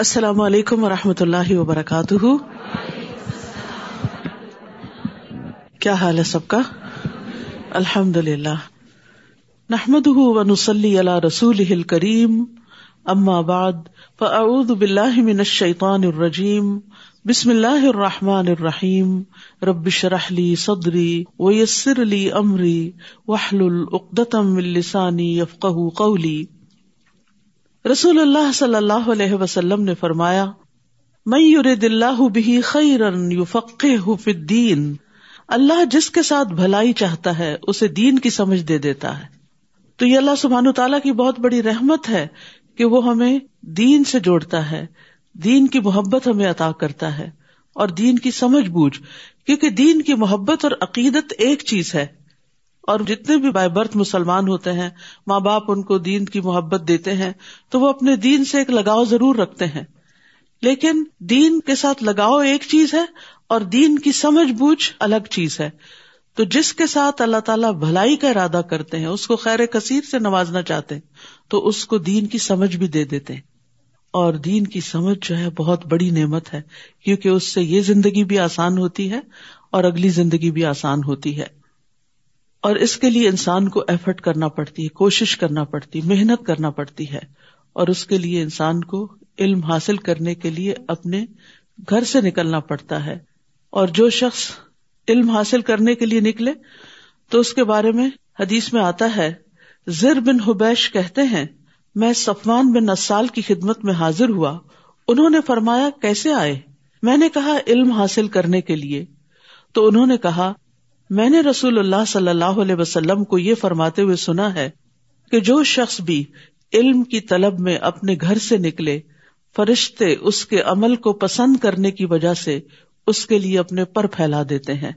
السلام علیکم و رحمۃ اللہ وبرکاتہ۔ کیا حال ہے سب کا؟ الحمد للہ نحمد ونسلی رسول کریم اما بعد، فاعوذ باللہ من الشیطان الرجیم۔ بسم اللہ الرحمٰن الرحیم۔ ربش رحلی صدری ویسر علی عمری وحل العقدم السانی یفق قولی۔ رسول اللہ صلی اللہ علیہ وسلم نے فرمایا میں دلہ بھی خیرن الدین اللہ جس کے ساتھ بھلائی چاہتا ہے، اسے دین کی سمجھ دے دیتا ہے۔ تو یہ اللہ سبحان تعالیٰ کی بہت بڑی رحمت ہے کہ وہ ہمیں دین سے جوڑتا ہے۔ دین کی محبت ہمیں عطا کرتا ہے۔ اور دین کی سمجھ بوجھ، کیونکہ دین کی محبت اور عقیدت ایک چیز ہے۔ اور جتنے بھی بائی برتھ مسلمان ہوتے ہیں، ماں باپ ان کو دین کی محبت دیتے ہیں، تو وہ اپنے دین سے ایک لگاؤ ضرور رکھتے ہیں۔ لیکن دین کے ساتھ لگاؤ ایک چیز ہے اور دین کی سمجھ بوجھ الگ چیز ہے۔ تو جس کے ساتھ اللہ تعالیٰ بھلائی کا ارادہ کرتے ہیں، اس کو خیر کثیر سے نوازنا چاہتے ہیں، تو اس کو دین کی سمجھ بھی دے دیتے ہیں۔ اور دین کی سمجھ جو ہے، بہت بڑی نعمت ہے، کیونکہ اس سے یہ زندگی بھی آسان ہوتی ہے اور اگلی زندگی بھی آسان ہوتی ہے۔ اور اس کے لیے انسان کو ایفرٹ کرنا پڑتی ہے، کوشش کرنا پڑتی محنت کرنا پڑتی ہے۔ اور اس کے لیے انسان کو علم حاصل کرنے کے لیے اپنے گھر سے نکلنا پڑتا ہے۔ اور جو شخص علم حاصل کرنے کے لیے نکلے، تو اس کے بارے میں حدیث میں آتا ہے، زر بن حبیش کہتے ہیں، میں صفوان بن نسال کی خدمت میں حاضر ہوا۔ انہوں نے فرمایا، کیسے آئے؟ میں نے کہا، علم حاصل کرنے کے لیے۔ تو انہوں نے کہا میں نے رسول اللہ صلی اللہ علیہ وسلم کو یہ فرماتے ہوئے سنا ہے کہ جو شخص بھی علم کی طلب میں اپنے گھر سے نکلے، فرشتے اس کے عمل کو پسند کرنے کی وجہ سے اس کے لیے اپنے پر پھیلا دیتے ہیں۔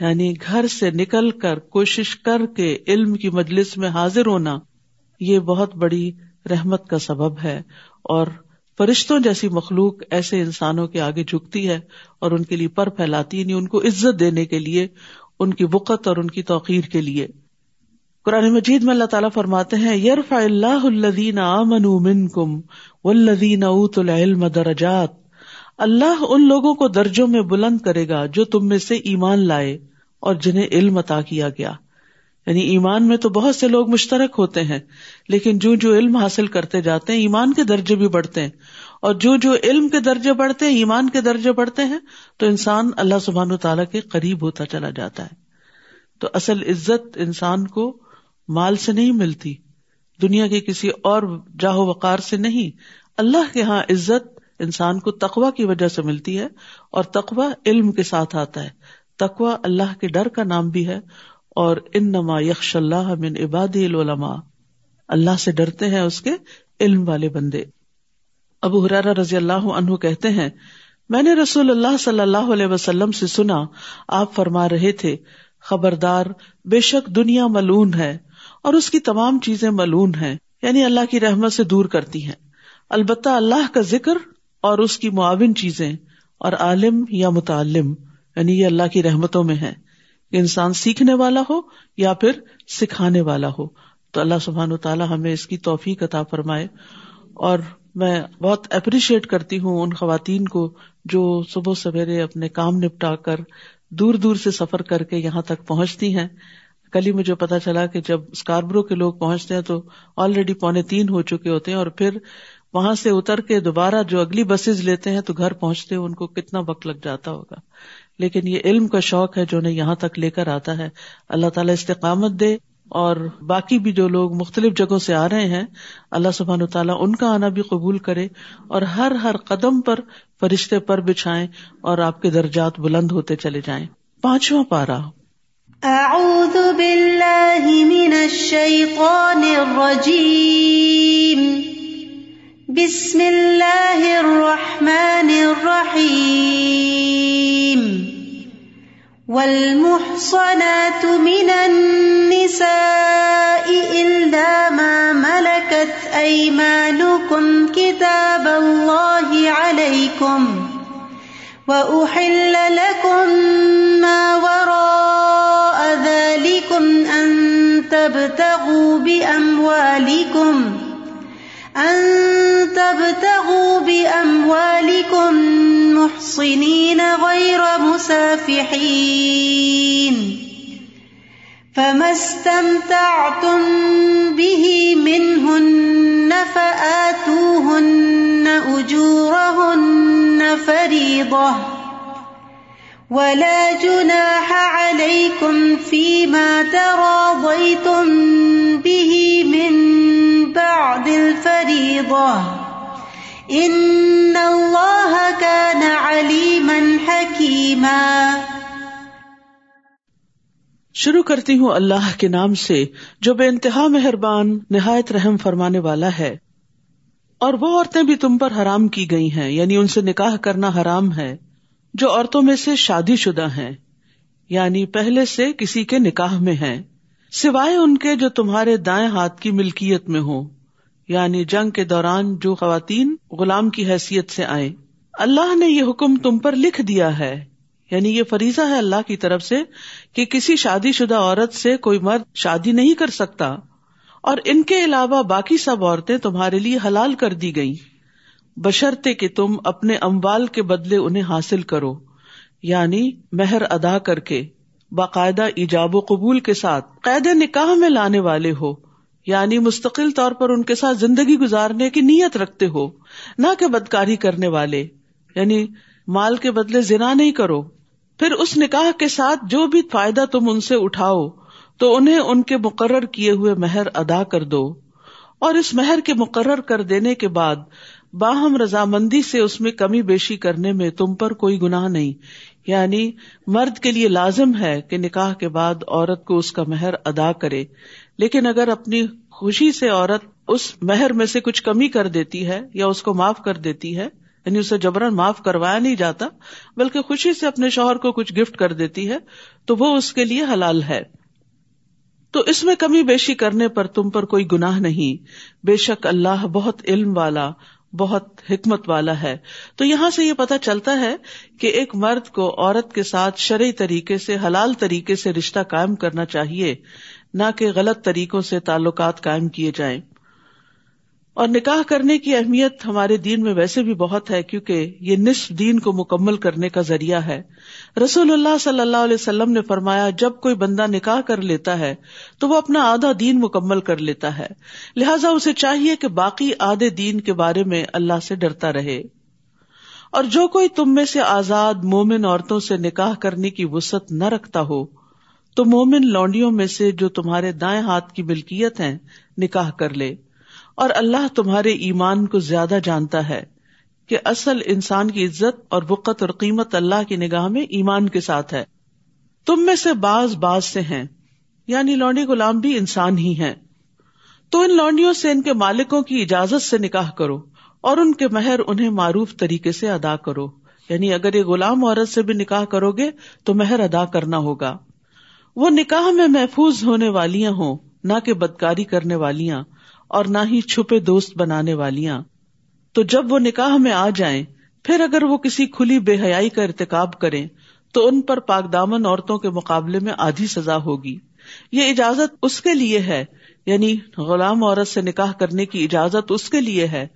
یعنی گھر سے نکل کر کوشش کر کے علم کی مجلس میں حاضر ہونا یہ بہت بڑی رحمت کا سبب ہے اور فرشتوں جیسی مخلوق ایسے انسانوں کے آگے جھکتی ہے اور ان کے لیے پر پھیلاتی یعنی ان کو عزت دینے کے لیے ان کی بقت اور ان کی توقیر کے لیے۔ قرآن مجید میں اللہ تعالیٰ فرماتے ہیں یرف اللہ الدین امن کم ولدین اوت العلم درجات۔ اللہ ان لوگوں کو درجوں میں بلند کرے گا جو تم میں سے ایمان لائے اور جنہیں علم عطا کیا گیا۔ یعنی ایمان میں تو بہت سے لوگ مشترک ہوتے ہیں، لیکن جو جو علم حاصل کرتے جاتے ہیں، ایمان کے درجے بھی بڑھتے ہیں۔ اور جو جو علم کے درجے بڑھتے ہیں، ایمان کے درجے بڑھتے ہیں، تو انسان اللہ سبحان و تعالیٰ کے قریب ہوتا چلا جاتا ہے۔ تو اصل عزت انسان کو مال سے نہیں ملتی، دنیا کے کسی اور جاہو وقار سے نہیں۔ اللہ کے یہاں عزت انسان کو تقوا کی وجہ سے ملتی ہے اور تقوا علم کے ساتھ آتا ہے۔ تقوا اللہ کے ڈر کا نام بھی ہے اور ان نما یکش اللہ من عبادی العلماء۔ اللہ سے ڈرتے ہیں اس کے علم والے بندے۔ ابو حرارا رضی اللہ عنہ کہتے ہیں، میں نے رسول اللہ صلی اللہ علیہ وسلم سے سنا، آپ فرما رہے تھے، خبردار، بے شک دنیا ملون ہے، اور اس کی تمام چیزیں ملون ہیں یعنی اللہ کی رحمت سے دور کرتی ہیں۔ البتہ اللہ کا ذکر اور اس کی معاون چیزیں، اور عالم یا متعلم یعنی یہ اللہ کی رحمتوں میں ہے انسان سیکھنے والا ہو یا پھر سکھانے والا ہو۔ تو اللہ سبحان و تعالیٰ ہمیں اس کی توفیق عطا فرمائے، اور میں بہت اپریشیٹ کرتی ہوں ان خواتین کو جو صبح سویرے اپنے کام نپٹا کر دور دور سے سفر کر کے یہاں تک پہنچتی ہیں۔ کل ہی مجھے پتا چلا کہ جب اسکاربرو کے لوگ پہنچتے ہیں تو آلریڈی پونے تین ہو چکے ہوتے ہیں اور پھر وہاں سے اتر کے دوبارہ جو اگلی بسز لیتے ہیں تو گھر پہنچتے ان کو کتنا وقت لگ جاتا ہوگا۔ لیکن یہ علم کا شوق ہے جو انہیں یہاں تک لے کر آتا ہے۔ اللہ تعالیٰ استقامت دے۔ اور باقی بھی جو لوگ مختلف جگہوں سے آ رہے ہیں، اللہ سبحان تعالیٰ ان کا آنا بھی قبول کرے اور ہر ہر قدم پر فرشتے پر بچھائے اور آپ کے درجات بلند ہوتے چلے جائیں۔ پانچواں پارا اعوذ باللہ من الشیطان الرجیم۔ بسم اللہ الرحمن الرحیم۔ والمحصنات من النساء إلا ما ملكت أيمانكم كتاب الله عليكم وأحل لكم محصنين غير مسافحين فما استمتعتم به منهن فآتوهن أجورهن فريضة ولا جناح عليكم فيما تراضيتم به من بعد الفريضة إن الله كان عليما حكيما۔ شروع کرتی ہوں اللہ کے نام سے، جو بے انتہا مہربان، نہایت رحم فرمانے والا ہے۔ اور وہ عورتیں بھی تم پر حرام کی گئی ہیں یعنی ان سے نکاح کرنا حرام ہے۔ جو عورتوں میں سے شادی شدہ ہیں یعنی پہلے سے کسی کے نکاح میں ہیں۔ سوائے ان کے جو تمہارے دائیں ہاتھ کی ملکیت میں ہو یعنی جنگ کے دوران جو خواتین غلام کی حیثیت سے آئے اللہ نے یہ حکم تم پر لکھ دیا ہے۔ یعنی یہ فریضہ ہے اللہ کی طرف سے کہ کسی شادی شدہ عورت سے کوئی مرد شادی نہیں کر سکتا۔ اور ان کے علاوہ باقی سب عورتیں تمہارے لیے حلال کر دی گئی بشرتے کہ تم اپنے اموال کے بدلے انہیں حاصل کرو۔ یعنی مہر ادا کر کے، باقاعدہ ایجاب و قبول کے ساتھ، قید نکاح میں لانے والے ہو۔ یعنی مستقل طور پر ان کے ساتھ زندگی گزارنے کی نیت رکھتے ہو، نہ کہ بدکاری کرنے والے۔ یعنی مال کے بدلے زنا نہیں کرو۔ پھر اس نکاح کے ساتھ جو بھی فائدہ تم ان سے اٹھاؤ، تو انہیں ان کے مقرر کیے ہوئے مہر ادا کر دو۔ اور اس مہر کے مقرر کر دینے کے بعد، باہم رضامندی سے اس میں کمی بیشی کرنے میں تم پر کوئی گناہ نہیں۔ یعنی مرد کے لیے لازم ہے کہ نکاح کے بعد عورت کو اس کا مہر ادا کرے، لیکن اگر اپنی خوشی سے عورت اس مہر میں سے کچھ کمی کر دیتی ہے یا اس کو معاف کر دیتی ہے یعنی اسے جبرن معاف کروایا نہیں جاتا، بلکہ خوشی سے اپنے شوہر کو کچھ گفٹ کر دیتی ہے، تو وہ اس کے لیے حلال ہے۔ تو اس میں کمی بیشی کرنے پر تم پر کوئی گناہ نہیں۔ بے شک اللہ بہت علم والا بہت حکمت والا ہے۔ تو یہاں سے یہ پتا چلتا ہے کہ ایک مرد کو عورت کے ساتھ شرعی طریقے سے، حلال طریقے سے رشتہ قائم کرنا چاہیے، نہ کہ غلط طریقوں سے تعلقات قائم کیے جائیں۔ اور نکاح کرنے کی اہمیت ہمارے دین میں ویسے بھی بہت ہے، کیونکہ یہ نصف دین کو مکمل کرنے کا ذریعہ ہے۔ رسول اللہ صلی اللہ علیہ وسلم نے فرمایا، جب کوئی بندہ نکاح کر لیتا ہے، تو وہ اپنا آدھا دین مکمل کر لیتا ہے۔ لہٰذا اسے چاہیے کہ باقی آدھے دین کے بارے میں اللہ سے ڈرتا رہے۔ اور جو کوئی تم میں سے آزاد مومن عورتوں سے نکاح کرنے کی وسط نہ رکھتا ہو، تو مومن لونڈیوں میں سے جو تمہارے دائیں ہاتھ کی ملکیت ہیں، نکاح کر لے۔ اور اللہ تمہارے ایمان کو زیادہ جانتا ہے کہ اصل انسان کی عزت اور وقت اور قیمت اللہ کی نگاہ میں ایمان کے ساتھ ہے۔ تم میں سے باز باز سے ہیں یعنی لونڈی غلام بھی انسان ہی ہیں۔ تو ان لونڈیوں سے ان کے مالکوں کی اجازت سے نکاح کرو اور ان کے مہر انہیں معروف طریقے سے ادا کرو۔ یعنی اگر یہ غلام عورت سے بھی نکاح کرو گے تو مہر ادا کرنا ہوگا۔ وہ نکاح میں محفوظ ہونے والیاں ہوں، نہ کہ بدکاری کرنے والیاں۔ اور نہ ہی چھپے دوست بنانے والیاں۔ تو جب وہ نکاح میں آ جائیں، پھر اگر وہ کسی کھلی بے حیائی کا ارتکاب کریں، تو ان پر پاک دامن عورتوں کے مقابلے میں آدھی سزا ہوگی۔ یہ اجازت اس کے لیے ہے یعنی غلام عورت سے نکاح کرنے کی اجازت اس کے لیے ہے،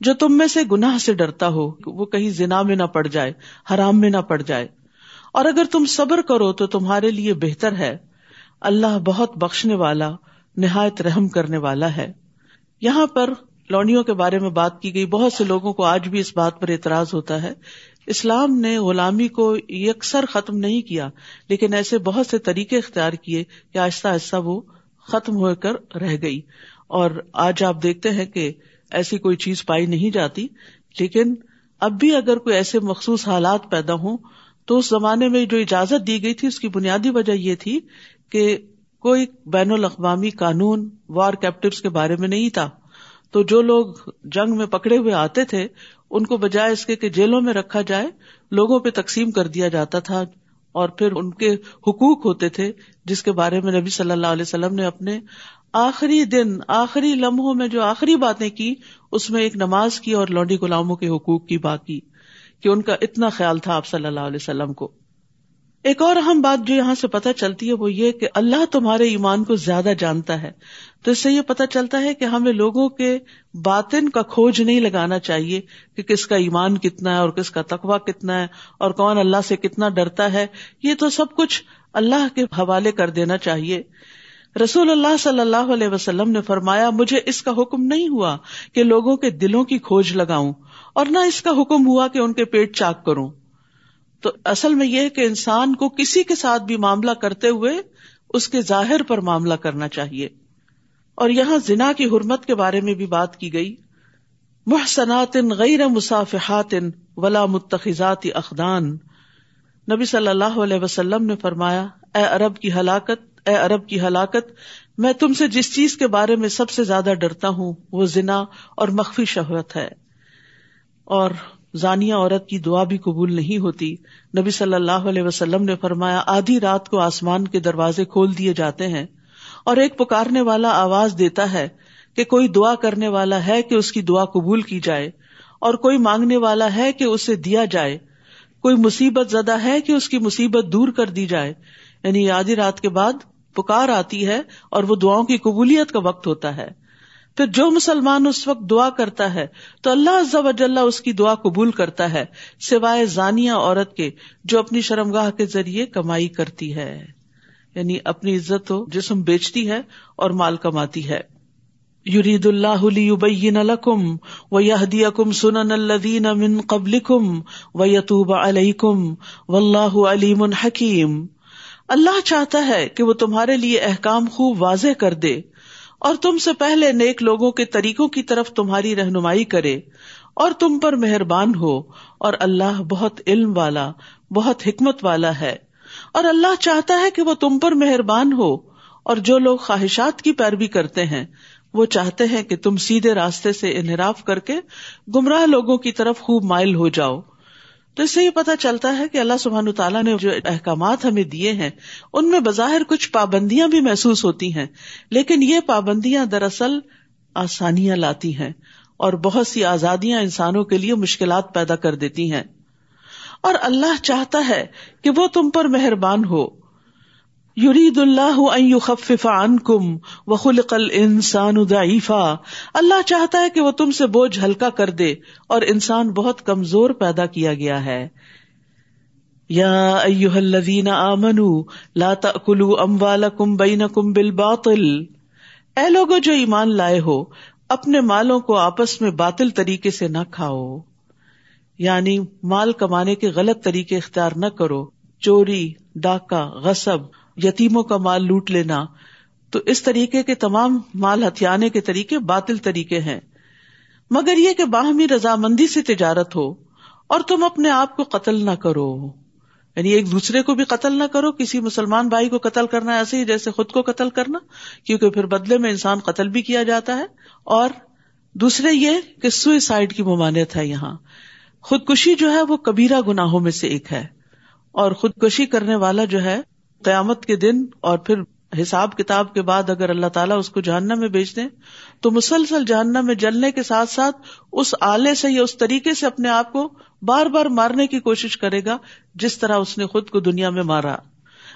جو تم میں سے گناہ سے ڈرتا ہو، وہ کہیں زنا میں نہ پڑ جائے، حرام میں نہ پڑ جائے۔ اور اگر تم صبر کرو تو تمہارے لیے بہتر ہے۔ اللہ بہت بخشنے والا، نہایت رحم کرنے والا ہے۔ یہاں پر لونڈیوں کے بارے میں بات کی گئی۔ بہت سے لوگوں کو آج بھی اس بات پر اعتراض ہوتا ہے۔ اسلام نے غلامی کو یکسر ختم نہیں کیا، لیکن ایسے بہت سے طریقے اختیار کیے کہ آہستہ آہستہ وہ ختم ہو کر رہ گئی۔ اور آج آپ دیکھتے ہیں کہ ایسی کوئی چیز پائی نہیں جاتی۔ لیکن اب بھی اگر کوئی ایسے مخصوص حالات پیدا ہوں تو اس زمانے میں جو اجازت دی گئی تھی، اس کی بنیادی وجہ یہ تھی کہ کوئی بین الاقوامی قانون وار کیپٹو کے بارے میں نہیں تھا۔ تو جو لوگ جنگ میں پکڑے ہوئے آتے تھے، ان کو بجائے اس کے کہ جیلوں میں رکھا جائے، لوگوں پہ تقسیم کر دیا جاتا تھا اور پھر ان کے حقوق ہوتے تھے، جس کے بارے میں نبی صلی اللہ علیہ وسلم نے اپنے آخری دن، آخری لمحوں میں جو آخری باتیں کی، اس میں ایک نماز کی اور لونڈی غلاموں کے حقوق کی بات کی کہ ان کا اتنا خیال تھا آپ صلی اللہ علیہ وسلم کو۔ ایک اور اہم بات جو یہاں سے پتہ چلتی ہے وہ یہ کہ اللہ تمہارے ایمان کو زیادہ جانتا ہے۔ تو اس سے یہ پتہ چلتا ہے کہ ہمیں لوگوں کے باطن کا کھوج نہیں لگانا چاہیے کہ کس کا ایمان کتنا ہے اور کس کا تقوا کتنا ہے اور کون اللہ سے کتنا ڈرتا ہے۔ یہ تو سب کچھ اللہ کے حوالے کر دینا چاہیے۔ رسول اللہ صلی اللہ علیہ وسلم نے فرمایا، مجھے اس کا حکم نہیں ہوا کہ لوگوں کے دلوں کی کھوج لگاؤں اور نہ اس کا حکم ہوا کہ ان کے پیٹ چاک کروں۔ تو اصل میں یہ کہ انسان کو کسی کے ساتھ بھی معاملہ کرتے ہوئے اس کے ظاہر پر معاملہ کرنا چاہیے۔ اور یہاں زنا کی حرمت کے بارے میں بھی بات کی گئی۔ محسنات غیر مسافحات ولا متخذات اخدان۔ نبی صلی اللہ علیہ وسلم نے فرمایا، اے عرب کی ہلاکت، اے عرب کی ہلاکت، میں تم سے جس چیز کے بارے میں سب سے زیادہ ڈرتا ہوں، وہ زنا اور مخفی شہرت ہے۔ اور زانیہ عورت کی دعا بھی قبول نہیں ہوتی۔ نبی صلی اللہ علیہ وسلم نے فرمایا، آدھی رات کو آسمان کے دروازے کھول دیے جاتے ہیں اور ایک پکارنے والا آواز دیتا ہے کہ کوئی دعا کرنے والا ہے کہ اس کی دعا قبول کی جائے اور کوئی مانگنے والا ہے کہ اسے دیا جائے۔ کوئی مصیبت زدہ ہے کہ اس کی مصیبت دور کر دی جائے۔ یعنی آدھی رات کے بعد پکار آتی ہے اور وہ دعاؤں کی قبولیت کا وقت ہوتا ہے۔ پھر جو مسلمان اس وقت دعا کرتا ہے، تو اللہ عز و جل اس کی دعا قبول کرتا ہے، سوائے زانیہ عورت کے، جو اپنی شرمگاہ کے ذریعے کمائی کرتی ہے۔ یعنی اپنی عزت و جسم بیچتی ہے اور مال کماتی ہے۔ یرید اللہ لیبین لکم و یہدیکم سنن الذین من قبلکم و یتوب علیکم واللہ علیم حکیم۔ اللہ چاہتا ہے کہ وہ تمہارے لیے احکام خوب واضح کر دے۔ اور تم سے پہلے نیک لوگوں کے طریقوں کی طرف تمہاری رہنمائی کرے اور تم پر مہربان ہو اور اللہ بہت علم والا، بہت حکمت والا ہے۔ اور اللہ چاہتا ہے کہ وہ تم پر مہربان ہو اور جو لوگ خواہشات کی پیروی کرتے ہیں، وہ چاہتے ہیں کہ تم سیدھے راستے سے انحراف کر کے گمراہ لوگوں کی طرف خوب مائل ہو جاؤ۔ تو اس سے یہ پتا چلتا ہے کہ اللہ سبحان تعالیٰ نے جو احکامات ہمیں دیے ہیں، ان میں بظاہر کچھ پابندیاں بھی محسوس ہوتی ہیں، لیکن یہ پابندیاں دراصل آسانیاں لاتی ہیں اور بہت سی آزادیاں انسانوں کے لیے مشکلات پیدا کر دیتی ہیں۔ اور اللہ چاہتا ہے کہ وہ تم پر مہربان ہو۔ یرید اللہ وخلق الانسان ضعیفا۔ اللہ چاہتا ہے کہ وہ تم سے بوجھ ہلکا کر دے اور انسان بہت کمزور پیدا کیا گیا ہے۔ یا ایوہ الذین آمنوا لا تأکلوا اموالکم بینکم بالباطل۔ اے لوگو جو ایمان لائے ہو، اپنے مالوں کو آپس میں باطل طریقے سے نہ کھاؤ۔ یعنی مال کمانے کے غلط طریقے اختیار نہ کرو۔ چوری، ڈاکہ، غصب یتیموں کا مال لوٹ لینا۔ تو اس طریقے کے تمام مال ہتھیانے کے طریقے باطل طریقے ہیں۔ مگر یہ کہ باہمی رضامندی سے تجارت ہو اور تم اپنے آپ کو قتل نہ کرو۔ یعنی ایک دوسرے کو بھی قتل نہ کرو، کسی مسلمان بھائی کو قتل کرنا ایسے ہی جیسے خود کو قتل کرنا، کیونکہ پھر بدلے میں انسان قتل بھی کیا جاتا ہے۔ اور دوسرے یہ کہ سوئسائڈ کی ممانعت ہے یہاں۔ خودکشی جو ہے وہ کبیرہ گناہوں میں سے ایک ہے۔ اور خودکشی کرنے والا جو ہے قیامت کے دن اور پھر حساب کتاب کے بعد اگر اللہ تعالیٰ اس کو جاننا میں بیچ دیں، تو مسلسل جاننا میں جلنے کے ساتھ ساتھ اس آلے سے یا اس طریقے سے اپنے آپ کو بار بار مارنے کی کوشش کرے گا جس طرح اس نے خود کو دنیا میں مارا۔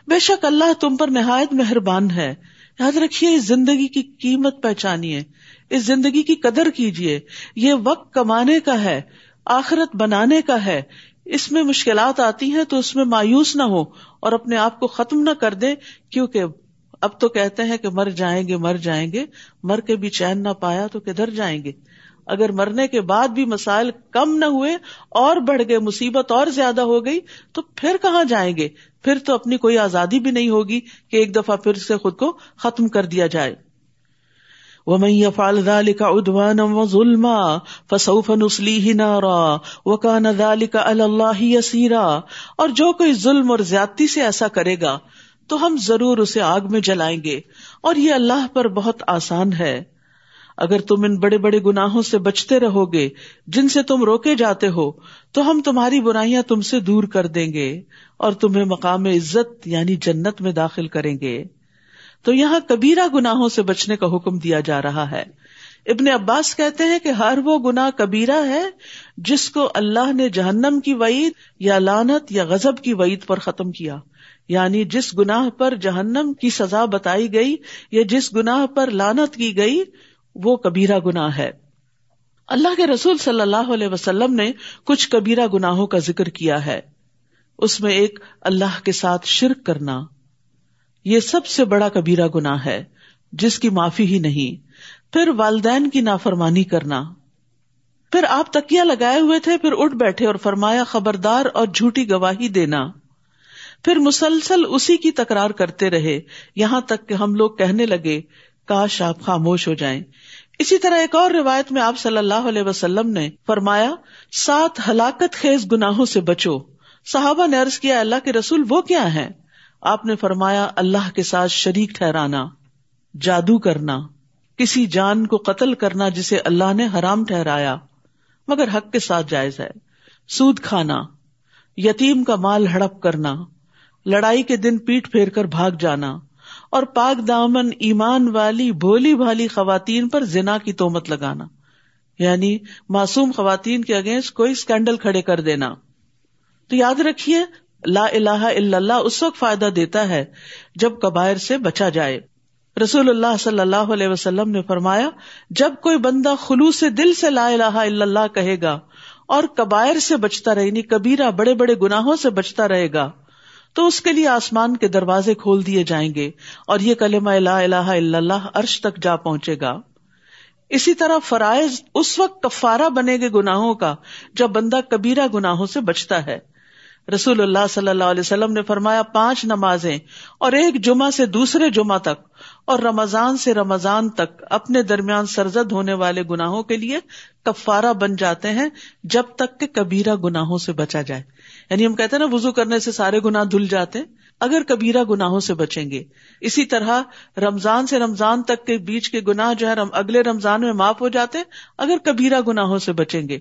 بے شک اللہ تم پر نہایت مہربان ہے۔ یاد رکھیے، اس زندگی کی قیمت پہچانیے۔ اس زندگی کی قدر کیجیے۔ یہ وقت کمانے کا ہے، آخرت بنانے کا ہے۔ اس میں مشکلات آتی ہیں تو اس میں مایوس نہ ہو اور اپنے آپ کو ختم نہ کر دے، کیونکہ اب تو کہتے ہیں کہ مر جائیں گے، مر جائیں گے، مر کے بھی چین نہ پایا تو کدھر جائیں گے؟ اگر مرنے کے بعد بھی مسائل کم نہ ہوئے اور بڑھ گئے، مصیبت اور زیادہ ہو گئی، تو پھر کہاں جائیں گے؟ پھر تو اپنی کوئی آزادی بھی نہیں ہوگی کہ ایک دفعہ پھر سے خود کو ختم کر دیا جائے۔ ومن يفعل ذلك عدوانا وظلما فسوف نصليه نارا وكان ذلك على الله يسيرا اور جو کوئی ظلم اور زیادتی سے ایسا کرے گا تو ہم ضرور اسے آگ میں جلائیں گے اور یہ اللہ پر بہت آسان ہے۔ اگر تم ان بڑے بڑے گناہوں سے بچتے رہو گے، جن سے تم روکے جاتے ہو، تو ہم تمہاری برائیاں تم سے دور کر دیں گے اور تمہیں مقام عزت یعنی جنت میں داخل کریں گے۔ تو یہاں کبیرہ گناہوں سے بچنے کا حکم دیا جا رہا ہے۔ ابن عباس کہتے ہیں کہ ہر وہ گنا کبیرہ ہے جس کو اللہ نے جہنم کی وعید یا لانت یا غزب کی وعید پر ختم کیا۔ یعنی جس گناہ پر جہنم کی سزا بتائی گئی یا جس گناہ پر لانت کی گئی، وہ کبیرہ گناہ ہے۔ اللہ کے رسول صلی اللہ علیہ وسلم نے کچھ کبیرہ گناہوں کا ذکر کیا ہے۔ اس میں ایک اللہ کے ساتھ شرک کرنا۔ یہ سب سے بڑا کبیرہ گناہ ہے، جس کی معافی ہی نہیں۔ پھر والدین کی نافرمانی کرنا۔ پھر آپ تکیا لگائے ہوئے تھے، پھر اٹھ بیٹھے اور فرمایا، خبردار اور جھوٹی گواہی دینا۔ پھر مسلسل اسی کی تکرار کرتے رہے۔ یہاں تک کہ ہم لوگ کہنے لگے، کاش آپ خاموش ہو جائیں۔ اسی طرح ایک اور روایت میں آپ صلی اللہ علیہ وسلم نے فرمایا، سات ہلاکت خیز گناہوں سے بچو۔ صحابہ نے عرض کیا، اللہ کے رسول وہ کیا ہے آپ نے فرمایا، اللہ کے ساتھ شریک ٹھہرانا، جادو کرنا، کسی جان کو قتل کرنا جسے اللہ نے حرام ٹھہرایا، مگر حق کے ساتھ جائز ہے۔ سود کھانا، یتیم کا مال ہڑپ کرنا، لڑائی کے دن پیٹ پھیر کر بھاگ جانا، اور پاک دامن، ایمان والی، بھولی بھالی خواتین پر زنا کی تومت لگانا۔ یعنی معصوم خواتین کے اگینسٹ کوئی اسکینڈل کھڑے کر دینا۔ تو یاد رکھیے لا الہ الا اللہ اس وقت فائدہ دیتا ہے جب کبائر سے بچا جائے۔ رسول اللہ صلی اللہ علیہ وسلم نے فرمایا، جب کوئی بندہ خلوص دل سے لا الہ الا اللہ کہے گا اور کبائر سے بچتا رہے یعنی کبیرہ بڑے بڑے گناہوں سے بچتا رہے گا، تو اس کے لیے آسمان کے دروازے کھول دیے جائیں گے اور یہ کلمہ لا الہ الا اللہ عرش تک جا پہنچے گا۔ اسی طرح فرائض اس وقت کفارہ بنے گے گناہوں کا جب بندہ کبیرہ گناہوں سے بچتا ہے۔ رسول اللہ صلی اللہ علیہ وسلم نے فرمایا، پانچ نمازیں اور ایک جمعہ سے دوسرے جمعہ تک اور رمضان سے رمضان تک اپنے درمیان سرزد ہونے والے گناہوں کے لیے کفارہ بن جاتے ہیں جب تک کہ کبیرہ گناہوں سے بچا جائے۔ یعنی ہم کہتے ہیں نا وزو کرنے سے سارے گناہ دھل جاتے اگر کبیرہ گناہوں سے بچیں گے۔ اسی طرح رمضان سے رمضان تک کے بیچ کے گناہ جو ہے اگلے رمضان میں معاف ہو جاتے اگر کبیرہ گناہوں سے بچیں گے۔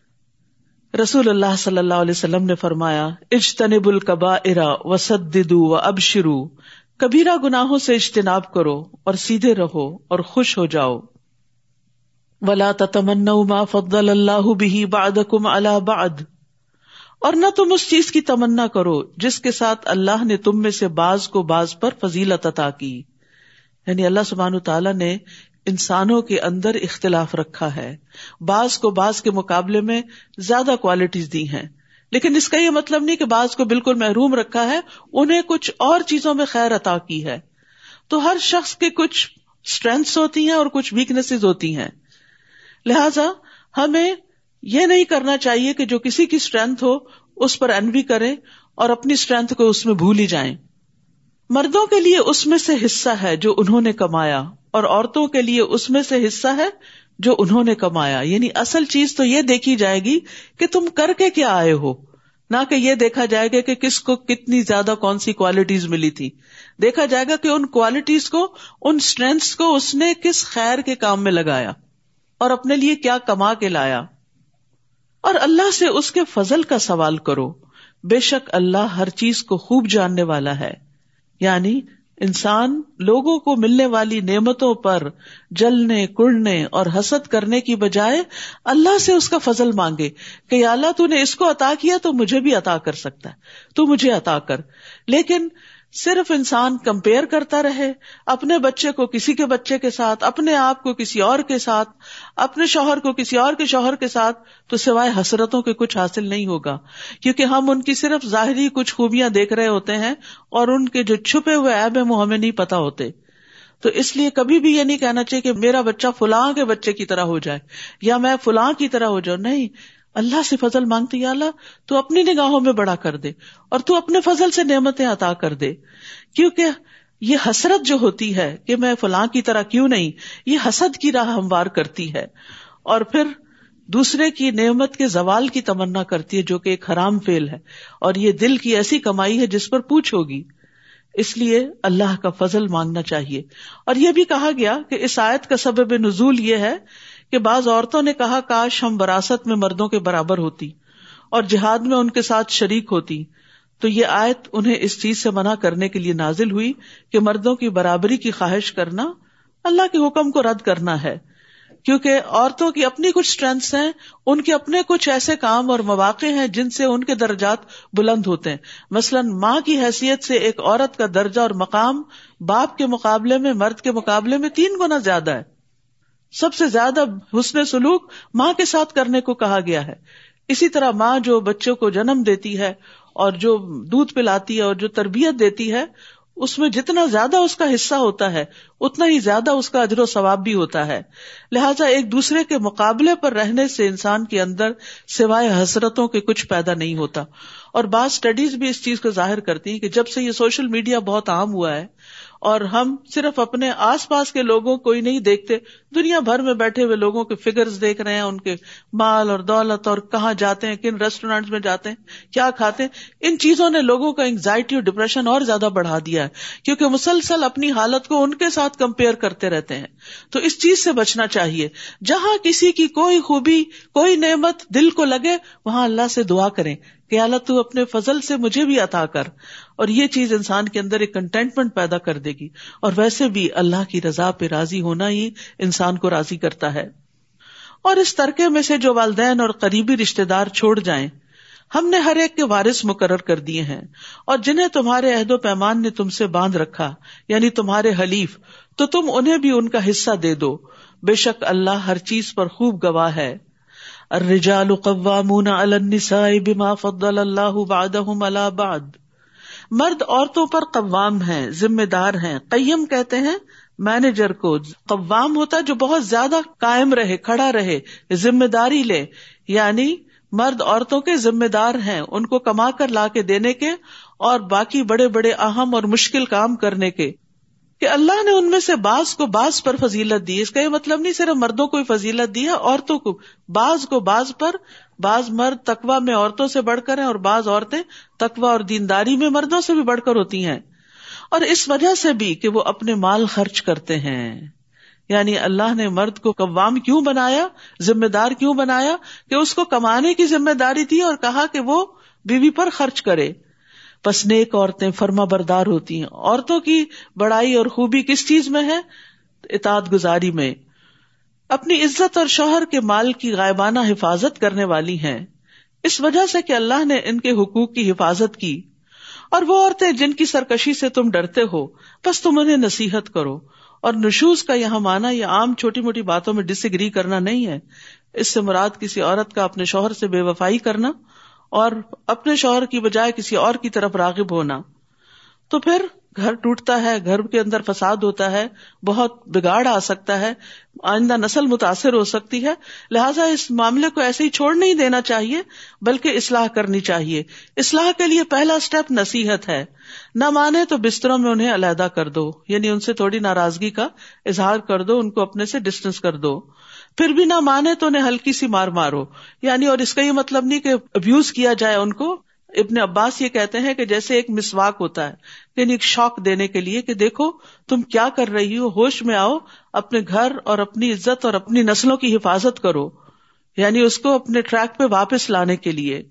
رسول اللہ صلی اللہ علیہ وسلم نے فرمایا اجتنب القبا ارا وسدو و اب شروع کبیرہ گناہوں سے اجتناب کرو اور سیدھے رہو اور خوش ہو جاؤ۔ ولا ما فضل اللہ بھی باد کم اللہ باد اور نہ تم اس چیز کی تمنا کرو جس کے ساتھ اللہ نے تم میں سے باز کو باز پر فضیلت عطا کی۔ یعنی اللہ سبحان تعالیٰ نے انسانوں کے اندر اختلاف رکھا ہے۔ بعض کو بعض کے مقابلے میں زیادہ کوالٹیز دی ہیں۔ لیکن اس کا یہ مطلب نہیں کہ بعض کو بالکل محروم رکھا ہے، انہیں کچھ اور چیزوں میں خیر عطا کی ہے۔ تو ہر شخص کے کچھ اسٹرینگس ہوتی ہیں اور کچھ ویکنیس ہوتی ہیں۔ لہذا ہمیں یہ نہیں کرنا چاہیے کہ جو کسی کی اسٹرینتھ ہو، اس پر انوی کرے اور اپنی اسٹرینتھ کو اس میں بھول ہی جائیں۔ مردوں کے لیے اس میں سے حصہ ہے جو انہوں نے کمایا۔ اور عورتوں کے لیے اس میں سے حصہ ہے جو انہوں نے کمایا۔ یعنی اصل چیز تو یہ دیکھی جائے گی کہ تم کر کے کیا آئے ہو۔ نہ کہ یہ دیکھا جائے گا کہ کس کو کتنی زیادہ کون سی کوالٹیز ملی تھی۔ دیکھا جائے گا کہ ان کوالٹیز کو، ان اسٹرینگس کو اس نے کس خیر کے کام میں لگایا اور اپنے لیے کیا کما کے لایا۔ اور اللہ سے اس کے فضل کا سوال کرو۔ بے شک اللہ ہر چیز کو خوب جاننے والا ہے۔ یعنی انسان لوگوں کو ملنے والی نعمتوں پر جلنے، کڑنے اور حسد کرنے کی بجائے اللہ سے اس کا فضل مانگے کہ اللہ تو نے اس کو عطا کیا تو مجھے بھی عطا کر سکتا ہے، تو مجھے عطا کر۔ لیکن صرف انسان کمپیئر کرتا رہے، اپنے بچے کو کسی کے بچے کے ساتھ، اپنے آپ کو کسی اور کے ساتھ، اپنے شوہر کو کسی اور کے شوہر کے ساتھ، تو سوائے حسرتوں کے کچھ حاصل نہیں ہوگا۔ کیونکہ ہم ان کی صرف ظاہری کچھ خوبیاں دیکھ رہے ہوتے ہیں اور ان کے جو چھپے ہوئے ایب ہیں وہ ہمیں نہیں پتا ہوتے۔ تو اس لیے کبھی بھی یہ نہیں کہنا چاہیے کہ میرا بچہ فلاں کے بچے کی طرح ہو جائے، یا میں فلاں کی طرح ہو جاؤں۔ نہیں اللہ سے فضل مانگتے یا اللہ، تو اپنی نگاہوں میں بڑا کر دے اور تو اپنے فضل سے نعمتیں عطا کر دے۔ کیونکہ یہ حسرت جو ہوتی ہے کہ میں فلاں کی طرح کیوں نہیں، یہ حسد کی راہ ہموار کرتی ہے۔ اور پھر دوسرے کی نعمت کے زوال کی تمنا کرتی ہے، جو کہ ایک حرام فیل ہے۔ اور یہ دل کی ایسی کمائی ہے جس پر پوچھ ہوگی۔ اس لیے اللہ کا فضل مانگنا چاہیے۔ اور یہ بھی کہا گیا کہ اس آیت کا سبب نزول یہ ہے کہ بعض عورتوں نے کہا کاش ہم وراثت میں مردوں کے برابر ہوتی اور جہاد میں ان کے ساتھ شریک ہوتی۔ تو یہ آیت انہیں اس چیز سے منع کرنے کے لیے نازل ہوئی کہ مردوں کی برابری کی خواہش کرنا اللہ کے حکم کو رد کرنا ہے۔ کیونکہ عورتوں کی اپنی کچھ اسٹرینگس ہیں، ان کے اپنے کچھ ایسے کام اور مواقع ہیں جن سے ان کے درجات بلند ہوتے ہیں۔ مثلاً ماں کی حیثیت سے ایک عورت کا درجہ اور مقام باپ کے مقابلے میں، مرد کے مقابلے میں تین گنا زیادہ ہے۔ سب سے زیادہ حسن سلوک ماں کے ساتھ کرنے کو کہا گیا ہے۔ اسی طرح ماں جو بچوں کو جنم دیتی ہے اور جو دودھ پلاتی ہے اور جو تربیت دیتی ہے، اس میں جتنا زیادہ اس کا حصہ ہوتا ہے، اتنا ہی زیادہ اس کا اجر و ثواب بھی ہوتا ہے۔ لہٰذا ایک دوسرے کے مقابلے پر رہنے سے انسان کے اندر سوائے حسرتوں کے کچھ پیدا نہیں ہوتا۔ اور بعض اسٹڈیز بھی اس چیز کو ظاہر کرتی ہیں کہ جب سے یہ سوشل میڈیا بہت عام ہوا ہے اور ہم صرف اپنے آس پاس کے لوگوں کو ہی نہیں دیکھتے، دنیا بھر میں بیٹھے ہوئے لوگوں کے فگرز دیکھ رہے ہیں، ان کے مال اور دولت اور کہاں جاتے ہیں، کن ریسٹورینٹ میں جاتے ہیں، کیا کھاتے ہیں۔ ان چیزوں نے لوگوں کا انگزائٹی اور ڈپریشن اور زیادہ بڑھا دیا ہے، کیونکہ مسلسل اپنی حالت کو ان کے ساتھ کمپیئر کرتے رہتے ہیں۔ تو اس چیز سے بچنا چاہیے، جہاں کسی کی کوئی خوبی، کوئی نعمت دل کو لگے، وہاں اللہ سے دعا کریں۔ کہ اللہ تو اپنے فضل سے مجھے بھی عطا کر۔ اور یہ چیز انسان کے اندر ایک کنٹینٹمنٹ پیدا کر دے گی۔ اور ویسے بھی اللہ کی رضا پہ راضی ہونا ہی انسان کو راضی کرتا ہے۔ اور اس ترکے میں سے جو والدین اور قریبی رشتے دار چھوڑ جائیں، ہم نے ہر ایک کے وارث مقرر کر دیے ہیں۔ اور جنہیں تمہارے عہد و پیمان نے تم سے باندھ رکھا یعنی تمہارے حلیف، تو تم انہیں بھی ان کا حصہ دے دو۔ بے شک اللہ ہر چیز پر خوب گواہ ہے۔ الرجال قوامون علی النساء بما فضل اللہ بعدهم علی بعد۔ مرد عورتوں پر قوام ہیں ذمہ دار ہیں۔ قیم کہتے ہیں، مینیجر کو قوام ہوتا جو بہت زیادہ قائم رہے، کھڑا رہے، ذمہ داری لے۔ یعنی مرد عورتوں کے ذمہ دار ہیں، ان کو کما کر لا کے دینے کے اور باقی بڑے بڑے اہم اور مشکل کام کرنے کے۔ کہ اللہ نے ان میں سے بعض کو بعض پر فضیلت دی، اس کا یہ مطلب نہیں صرف مردوں کو فضیلت دی ہے، عورتوں کو بعض کو بعض پر بعض مرد تقوا میں عورتوں سے بڑھ کر ہیں اور بعض عورتیں تقوا اور دینداری میں مردوں سے بھی بڑھ کر ہوتی ہیں۔ اور اس وجہ سے بھی کہ وہ اپنے مال خرچ کرتے ہیں۔ یعنی اللہ نے مرد کو قوام کیوں بنایا ذمہ دار کیوں بنایا کہ اس کو کمانے کی ذمہ داری تھی اور کہا کہ وہ بیوی پر خرچ کرے۔ بس نیک عورتیں فرما بردار ہوتی ہیں۔ عورتوں کی بڑائی اور خوبی کس چیز میں ہے؟ اطاعت گزاری میں۔ اپنی عزت اور شوہر کے مال کی غائبانہ حفاظت کرنے والی ہیں۔ اس وجہ سے کہ اللہ نے ان کے حقوق کی حفاظت کی۔ اور وہ عورتیں جن کی سرکشی سے تم ڈرتے ہو، بس تم انہیں نصیحت کرو۔ اور نشوز کا یہاں مانا یا عام چھوٹی موٹی باتوں میں ڈس اگری کرنا نہیں ہے۔ اس سے مراد کسی عورت کا اپنے شوہر سے بے وفائی کرنا اور اپنے شوہر کی بجائے کسی اور کی طرف راغب ہونا۔ تو پھر گھر ٹوٹتا ہے، گھر کے اندر فساد ہوتا ہے، بہت بگاڑ آ سکتا ہے، آئندہ نسل متاثر ہو سکتی ہے۔ لہٰذا اس معاملے کو ایسے ہی چھوڑ نہیں دینا چاہیے، بلکہ اصلاح کرنی چاہیے۔ اصلاح کے لیے پہلا اسٹیپ نصیحت ہے۔ نہ مانے تو بستروں میں انہیں علیحدہ کر دو یعنی ان سے تھوڑی ناراضگی کا اظہار کر دو، ان کو اپنے سے ڈسٹینس کر دو۔ پھر بھی نہ مانے تو انہیں ہلکی سی مار مارو۔ یعنی اور اس کا یہ مطلب نہیں کہ ابیوز کیا جائے ان کو ابن عباس یہ کہتے ہیں کہ جیسے ایک مسواک ہوتا ہے یعنی ایک شوق دینے کے لیے کہ دیکھو تم کیا کر رہی ہو، ہوش میں آؤ، اپنے گھر اور اپنی عزت اور اپنی نسلوں کی حفاظت کرو یعنی اس کو اپنے ٹریک پہ واپس لانے کے لیے۔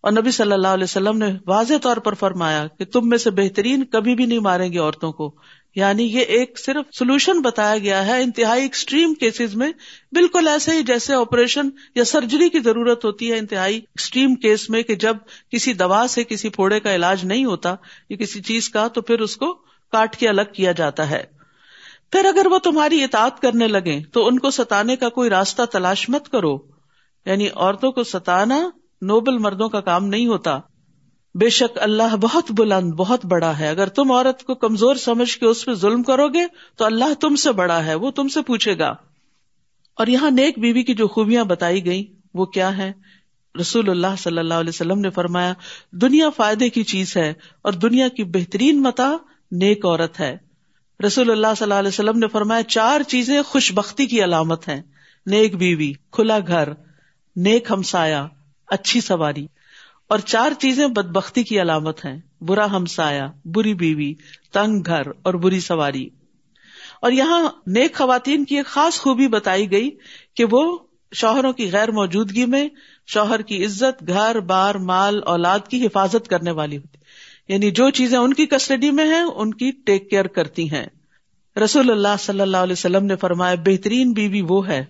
اور نبی صلی اللہ علیہ وسلم نے واضح طور پر فرمایا کہ تم میں سے بہترین کبھی بھی نہیں ماریں گے عورتوں کو۔ یعنی یہ ایک صرف سولوشن بتایا گیا ہے، انتہائی ایکسٹریم کیسز میں، بالکل ایسے ہی جیسے آپریشن یا سرجری کی ضرورت ہوتی ہے انتہائی ایکسٹریم کیس میں کہ جب کسی دوا سے کسی پھوڑے کا علاج نہیں ہوتا، یا کسی چیز کا، تو پھر اس کو کاٹ کے الگ کیا جاتا ہے۔ پھر اگر وہ تمہاری اطاعت کرنے لگے تو ان کو ستانے کا کوئی راستہ تلاش مت کرو۔ یعنی عورتوں کو ستانا نوبل مردوں کا کام نہیں ہوتا۔ بے شک اللہ بہت بلند، بہت بڑا ہے۔ اگر تم عورت کو کمزور سمجھ کے اس پہ ظلم کرو گے، تو اللہ تم سے بڑا ہے، وہ تم سے پوچھے گا۔ اور یہاں نیک بیوی کی جو خوبیاں بتائی گئی وہ کیا ہے رسول اللہ صلی اللہ علیہ وسلم نے فرمایا، دنیا فائدے کی چیز ہے اور دنیا کی بہترین متا نیک عورت ہے۔ رسول اللہ صلی اللہ علیہ وسلم نے فرمایا، چار چیزیں خوش بختی کی علامت ہیں۔ نیک بیوی، کھلا گھر، نیک ہمسایا اچھی سواری۔ اور چار چیزیں بدبختی کی علامت ہیں۔ برا ہمسایا بری بیوی، تنگ گھر اور بری سواری۔ اور یہاں نیک خواتین کی ایک خاص خوبی بتائی گئی کہ وہ شوہروں کی غیر موجودگی میں شوہر کی عزت، گھر، بار، مال، اولاد کی حفاظت کرنے والی ہوتی۔ یعنی جو چیزیں ان کی کسٹڈی میں ہیں، ان کی ٹیک کیئر کرتی ہیں۔ رسول اللہ صلی اللہ علیہ وسلم نے فرمایا، بہترین بیوی وہ ہے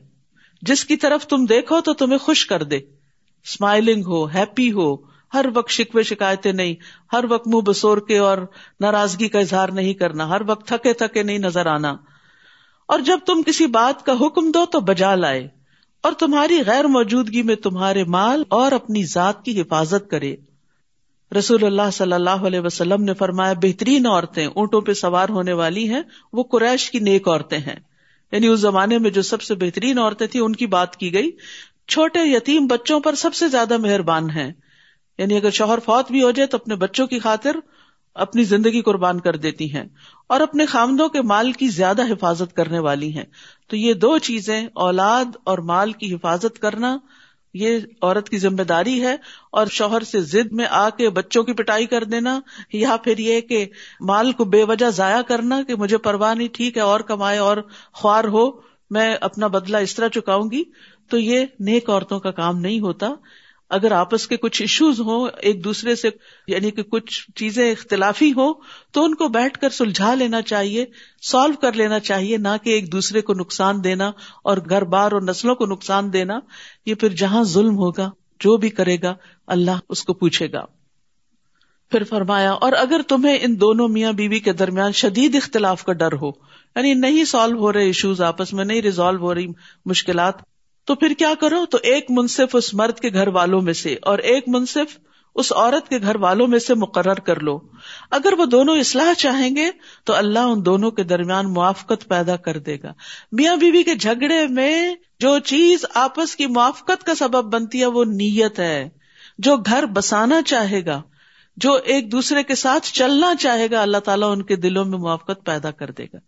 جس کی طرف تم دیکھو تو تمہیں خوش کر دے۔ اسمائلنگ ہو ہیپی ہو، ہر وقت شکوے شکایتیں نہیں، ہر وقت منہ بسور کے اور ناراضگی کا اظہار نہیں کرنا، ہر وقت تھکے تھکے نہیں نظر آنا۔ اور جب تم کسی بات کا حکم دو تو بجا لائے، اور تمہاری غیر موجودگی میں تمہارے مال اور اپنی ذات کی حفاظت کرے۔ رسول اللہ صلی اللہ علیہ وسلم نے فرمایا، بہترین عورتیں اونٹوں پہ سوار ہونے والی ہیں، وہ قریش کی نیک عورتیں ہیں۔ یعنی اس زمانے میں جو سب سے بہترین عورتیں تھیں، ان کی بات کی گئی۔ چھوٹے یتیم بچوں پر سب سے زیادہ مہربان ہیں۔ یعنی اگر شوہر فوت بھی ہو جائے تو اپنے بچوں کی خاطر اپنی زندگی قربان کر دیتی ہیں اور اپنے خامدوں کے مال کی زیادہ حفاظت کرنے والی ہیں۔ تو یہ دو چیزیں، اولاد اور مال کی حفاظت کرنا، یہ عورت کی ذمہ داری ہے۔ اور شوہر سے ضد میں آ کے بچوں کی پٹائی کر دینا، یا پھر یہ کہ مال کو بے وجہ ضائع کرنا کہ مجھے پرواہ نہیں، ٹھیک ہے، اور کمائے اور خوار ہو، میں اپنا بدلہ اس طرح چکاؤں گی۔ تو یہ نیک عورتوں کا کام نہیں ہوتا۔ اگر آپس کے کچھ ایشوز ہوں، ایک دوسرے سے یعنی کہ کچھ چیزیں اختلافی ہوں، تو ان کو بیٹھ کر سلجھا لینا چاہیے سالو کر لینا چاہیے، نہ کہ ایک دوسرے کو نقصان دینا اور گھر بار اور نسلوں کو نقصان دینا۔ یہ پھر جہاں ظلم ہوگا، جو بھی کرے گا، اللہ اس کو پوچھے گا۔ پھر فرمایا، اور اگر تمہیں ان دونوں میاں بیوی کے درمیان شدید اختلاف کا ڈر ہو یعنی نہیں سالو ہو رہے ایشوز آپس میں، نہیں ریزالو ہو رہی مشکلات تو پھر کیا کرو؟ تو ایک منصف اس مرد کے گھر والوں میں سے اور ایک منصف اس عورت کے گھر والوں میں سے مقرر کر لو۔ اگر وہ دونوں اصلاح چاہیں گے تو اللہ ان دونوں کے درمیان موافقت پیدا کر دے گا۔ میاں بیوی کے جھگڑے میں جو چیز آپس کی موافقت کا سبب بنتی ہے وہ نیت ہے۔ جو گھر بسانا چاہے گا جو ایک دوسرے کے ساتھ چلنا چاہے گا، اللہ تعالیٰ ان کے دلوں میں موافقت پیدا کر دے گا۔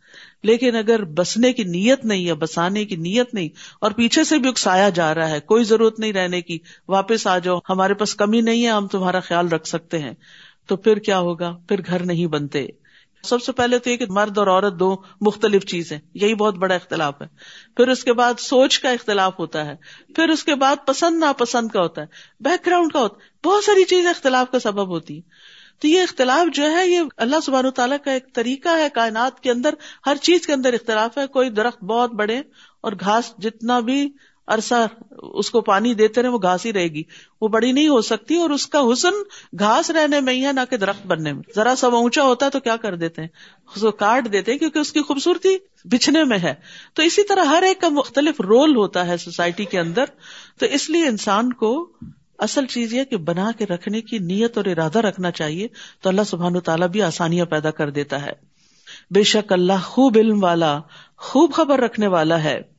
لیکن اگر بسنے کی نیت نہیں ہے بسانے کی نیت نہیں، اور پیچھے سے بھی اکسایا جا رہا ہے، کوئی ضرورت نہیں رہنے کی، واپس آ جاؤ، ہمارے پاس کمی نہیں ہے، ہم تمہارا خیال رکھ سکتے ہیں، تو پھر کیا ہوگا؟ پھر گھر نہیں بنتے۔ سب سے پہلے تو یہ کہ مرد اور عورت دو مختلف چیزیں، یہی بہت بڑا اختلاف ہے۔ پھر اس کے بعد سوچ کا اختلاف ہوتا ہے۔ پھر اس کے بعد پسند ناپسند کا ہوتا ہے۔ بیک گراؤنڈ کا ہوتا ہے۔ بہت ساری چیزیں اختلاف کا سبب ہوتی تو یہ اختلاف جو ہے، یہ اللہ سبحانہ تعالیٰ کا ایک طریقہ ہے۔ کائنات کے اندر ہر چیز کے اندر اختلاف ہے۔ کوئی درخت بہت بڑے اور گھاس جتنا بھی عرصہ اس کو پانی دیتے رہے، وہ گھاس ہی رہے گی۔ وہ بڑی نہیں ہو سکتی اور اس کا حسن گھاس رہنے میں ہی ہے، نہ کہ درخت بننے میں۔ ذرا سا وہ اونچا ہوتا ہے تو کیا کر دیتے ہیں؟ اس کو کاٹ دیتے ہیں کیونکہ اس کی خوبصورتی بچھنے میں ہے۔ تو اسی طرح ہر ایک کا مختلف رول ہوتا ہے سوسائٹی کے اندر۔ تو اس لیے انسان کو اصل چیز یہ کہ بنا کے رکھنے کی نیت اور ارادہ رکھنا چاہیے، تو اللہ سبحان تعالیٰ بھی آسانیاں پیدا کر دیتا ہے۔ بے شک اللہ خوب علم والا، خوب خبر رکھنے والا ہے۔